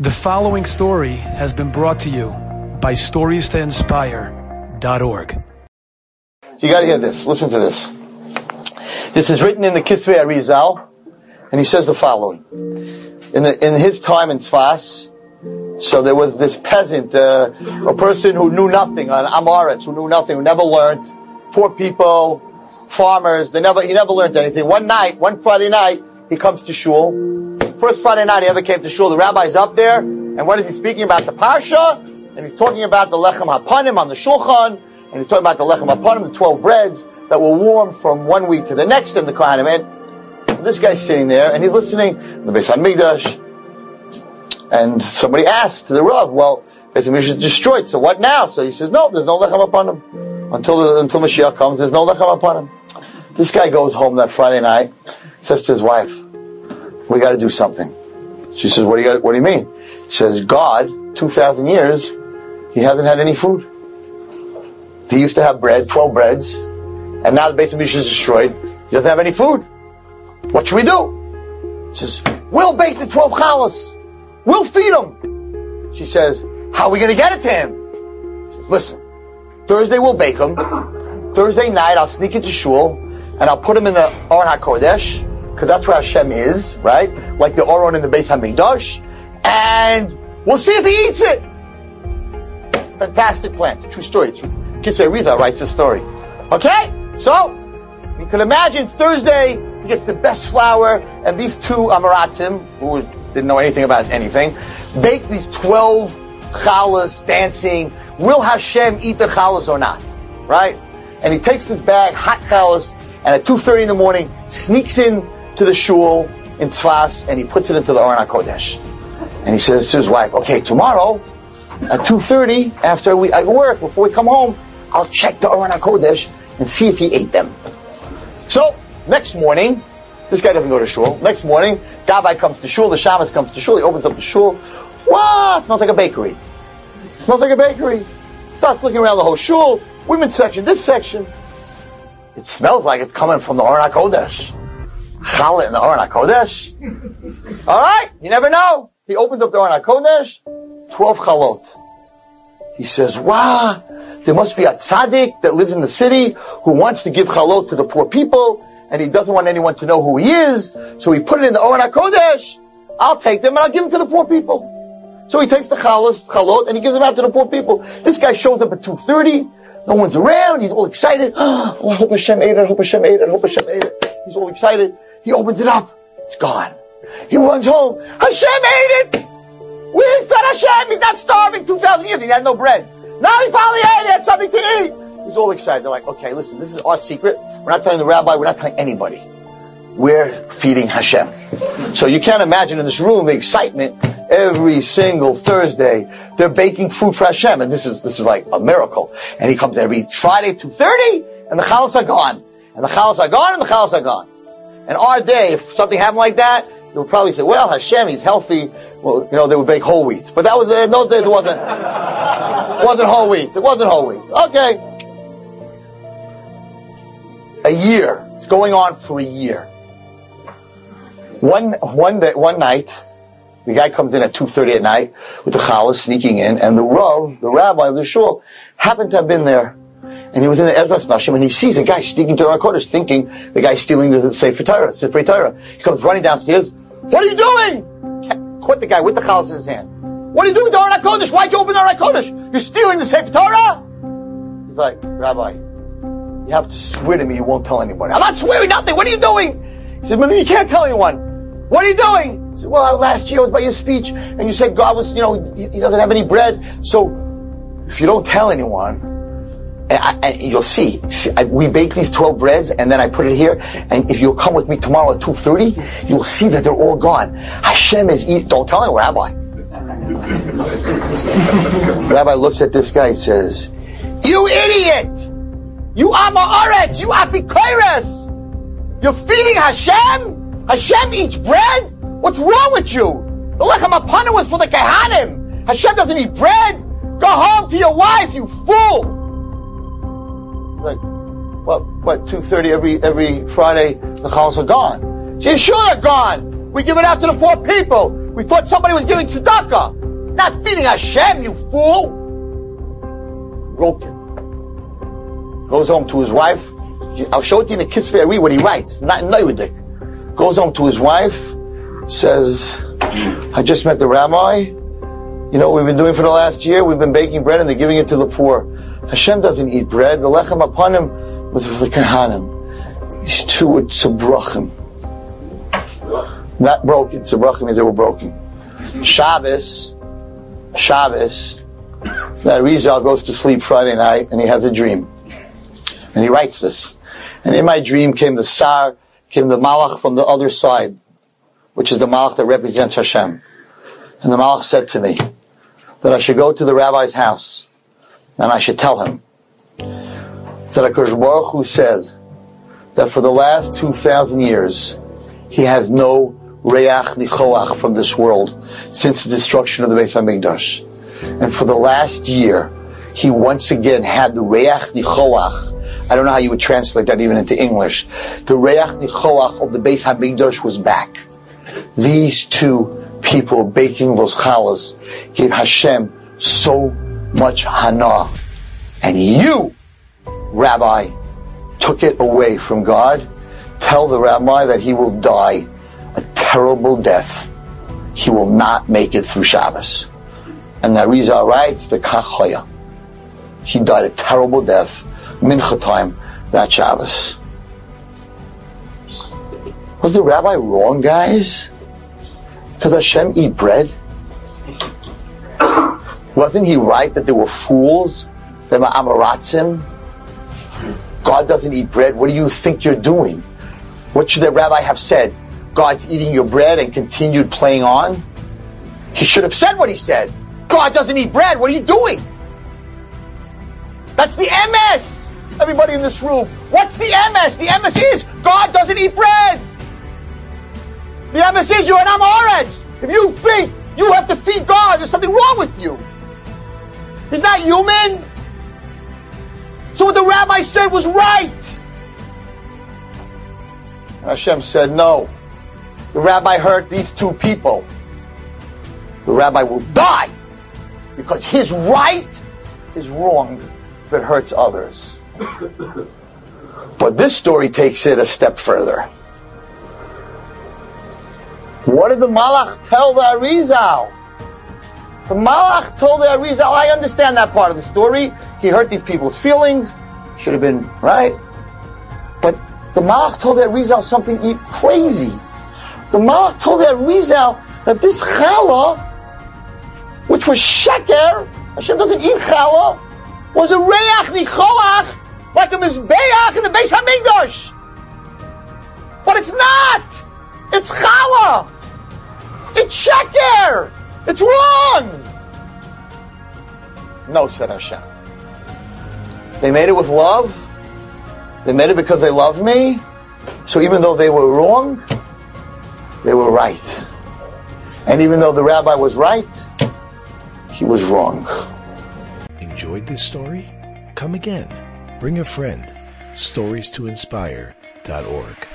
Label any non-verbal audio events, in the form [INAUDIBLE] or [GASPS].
The following story has been brought to you by StoriesToInspire.org. You got to hear this. Listen to this. This is written in the Kisvei Arizal, and he says the following: In the, in his time in Sfas, so there was this peasant, uh, a person who knew nothing, an Amaretz, who knew nothing, who never learned. Poor people, farmers, they never, he never learned anything. One night, one Friday night, he comes to shul. First Friday night he ever came to shul, the rabbi's up there, and what is he speaking about? The parsha, and he's talking about the lechem hapanim on the shulchan, and he's talking about the lechem hapanim, the twelve breads that were warm from one week to the next in the Kohanim. And this guy's sitting there, and he's listening, the Beis Hamikdash, and somebody asked the Rav, well, Beis Hamikdash is destroyed, so what now? So he says, no, there's no lechem hapanim. Until, the, until Mashiach comes, there's no lechem hapanim. This guy goes home that Friday night, says to his wife, we got to do something. She says, what do you got, what do you mean? He says, God, 2,000 years, he hasn't had any food. He used to have bread, 12 breads, and now the Beis Hamikdash is destroyed. He doesn't have any food. What should we do? She says, we'll bake the 12 challahs. We'll feed him. She says, how are we going to get it to him? She says, listen, Thursday we'll bake them. Thursday night I'll sneak into shul and I'll put him in the Aron HaKodesh because that's where Hashem is, right? Like the Oron in the Beis Hamikdash, and we'll see if he eats it. Fantastic plan. It's a true story. It's Riza writes the story. Okay, so you can imagine Thursday he gets the best flour, and these two Amaratzim, who didn't know anything about anything, bake these twelve challahs dancing. Will Hashem eat the challahs or not? Right? And he takes this bag, hot challahs, and at 2.30 in the morning, sneaks in to the shul in Tzfas, and he puts it into the Aron HaKodesh. And he says to his wife, okay, tomorrow, at 2.30, after we, I work, before we come home, I'll check the Aron HaKodesh and see if he ate them. So, next morning, this guy doesn't go to shul. Next morning, Gabbai comes to shul, the Shabbos comes to shul, he opens up the shul. Wow, smells like a bakery. Smells like a bakery. Starts looking around the whole shul, women's section, this section. It smells like it's coming from the Aron HaKodesh. Challah in the Aron HaKodesh. All right, you never know. He opens up the Aron HaKodesh, 12 chalot. He says, wow, there must be a tzaddik that lives in the city who wants to give chalot to the poor people, and he doesn't want anyone to know who he is, so he put it in the Aron HaKodesh. I'll take them and I'll give them to the poor people. So he takes the chalos, chalot, and he gives them out to the poor people. This guy shows up at 2.30, no one's around, he's all excited. [GASPS] Oh, I hope Hashem ate it, I hope Hashem ate it, I hope Hashem ate it. He's all excited. He opens it up. It's gone. He runs home. Hashem ate it! We fed Hashem! He's not starving 2,000 years. He had no bread. Now he finally ate it. He had something to eat. He's all excited. They're like, okay, listen, this is our secret. We're not telling the rabbi. We're not telling anybody. We're feeding Hashem. So you can't imagine in this room the excitement every single Thursday. They're baking food for Hashem. And this is, this is like a miracle. And he comes every Friday, 2.30, and the chalas are gone. And the chalas are gone, and the chalas are gone. And our day, if something happened like that, they would probably say, well, Hashem, he's healthy. Well, you know, they would bake whole wheat. But that was, in those days, it wasn't, it wasn't whole wheat. It wasn't whole wheat. Okay. A year. It's going on for a year. One, one day, one night, the guy comes in at 2.30 at night with the challah sneaking in, and the Rav, the rabbi of the shul, happened to have been there. And he was in the Ezras Nashim, and he sees a guy sneaking to Aron Kodesh, thinking the guy's stealing the Sefer Torah, Sefer Torah. He comes running downstairs. What are you doing? Caught the guy with the chalas in his hand. What are you doing with the Aron HaKodesh? Why'd you open the Aron HaKodesh? You're stealing the Sefer Torah? He's like, Rabbi, you have to swear to me you won't tell anybody. I'm not swearing nothing. What are you doing? He said, man, you can't tell anyone. What are you doing? He said, well, last year was by your speech, and you said God was, you know, he, he doesn't have any bread. So, if you don't tell anyone, and, I, you'll see, see I, we bake these 12 breads, and then I put it here, and if you'll come with me tomorrow at 2.30, you'll see that they're all gone. Hashem is eating, don't tell anyone, Rabbi. [LAUGHS] Rabbi looks at this guy and says, you idiot! You Amaretz! You are Apikoros! You're feeding Hashem? Hashem eats bread? What's wrong with you? The lechem hapanim was for the Kehanim. Hashem doesn't eat bread. Go home to your wife, you fool. Like, what? What? Two thirty every every Friday. The chals are gone. She sure they're gone. We give it out to the poor people. We thought somebody was giving tzedakah, not feeding Hashem, you fool. Broken. Goes home to his wife. I'll show it to you in the Kisvei Ari what he writes, not in Neudik. Goes home to his wife, says, I just met the rabbi. You know what we've been doing for the last year? We've been baking bread and they're giving it to the poor. Hashem doesn't eat bread. The lechem hapanim was for the kahanim. These two were tzabrachim. Not broken. Tzabrachim means they were broken. Shabbos, Shabbos, that Rizal goes to sleep Friday night and he has a dream. And he writes this. And in my dream came the Sar, came the Malach from the other side, which is the Malach that represents Hashem. And the Malach said to me that I should go to the rabbi's house and I should tell him that HaKadosh Baruch Hu said that for the last 2,000 years, he has no Reiach Nichoach from this world since the destruction of the Beis HaMikdash. And for the last year, he once again had the Reiach Nichoach I don't know how you would translate that even into English. The Reiach Nichoach of the Beis HaMikdash was back. These two people baking those challahs gave Hashem so much hana. And you, Rabbi, took it away from God. Tell the Rabbi that he will die a terrible death. He will not make it through Shabbos. And the Arizal writes, the Kachoya. He died a terrible death mincha time that Shabbos. Was the rabbi wrong, guys? Does Hashem eat bread? Wasn't he right that there were fools, that were amaratzim? God doesn't eat bread. What do you think you're doing? What should the rabbi have said? God's eating your bread and continued playing on? He should have said what he said. God doesn't eat bread. What are you doing? That's the emes everybody in this room. What's the emes? The emes is God doesn't eat bread. The emes is you're an Amoretz. If you think you have to feed God, there's something wrong with you. He's not human. So what the rabbi said was right. And Hashem said, no. The rabbi hurt these two people. The rabbi will die because his right is wrong if it hurts others. But this story takes it a step further. What did the Malach tell the Arizal? The Malach told the Arizal, oh, I understand that part of the story. He hurt these people's feelings. Should have been, right? But the Malach told the Arizal something crazy. The Malach told the Arizal that this challah, which was sheker, Hashem doesn't eat challah, was a reiach nichoach like a Mizbeach in the Beis HaMikdash. But it's not! It's Challah! It's Sheker! It's wrong! No, said Hashem. They made it with love. They made it because they love me. So even though they were wrong, they were right. And even though the rabbi was right, he was wrong. Enjoyed this story? Come again. Bring a friend. Stories to inspire.org.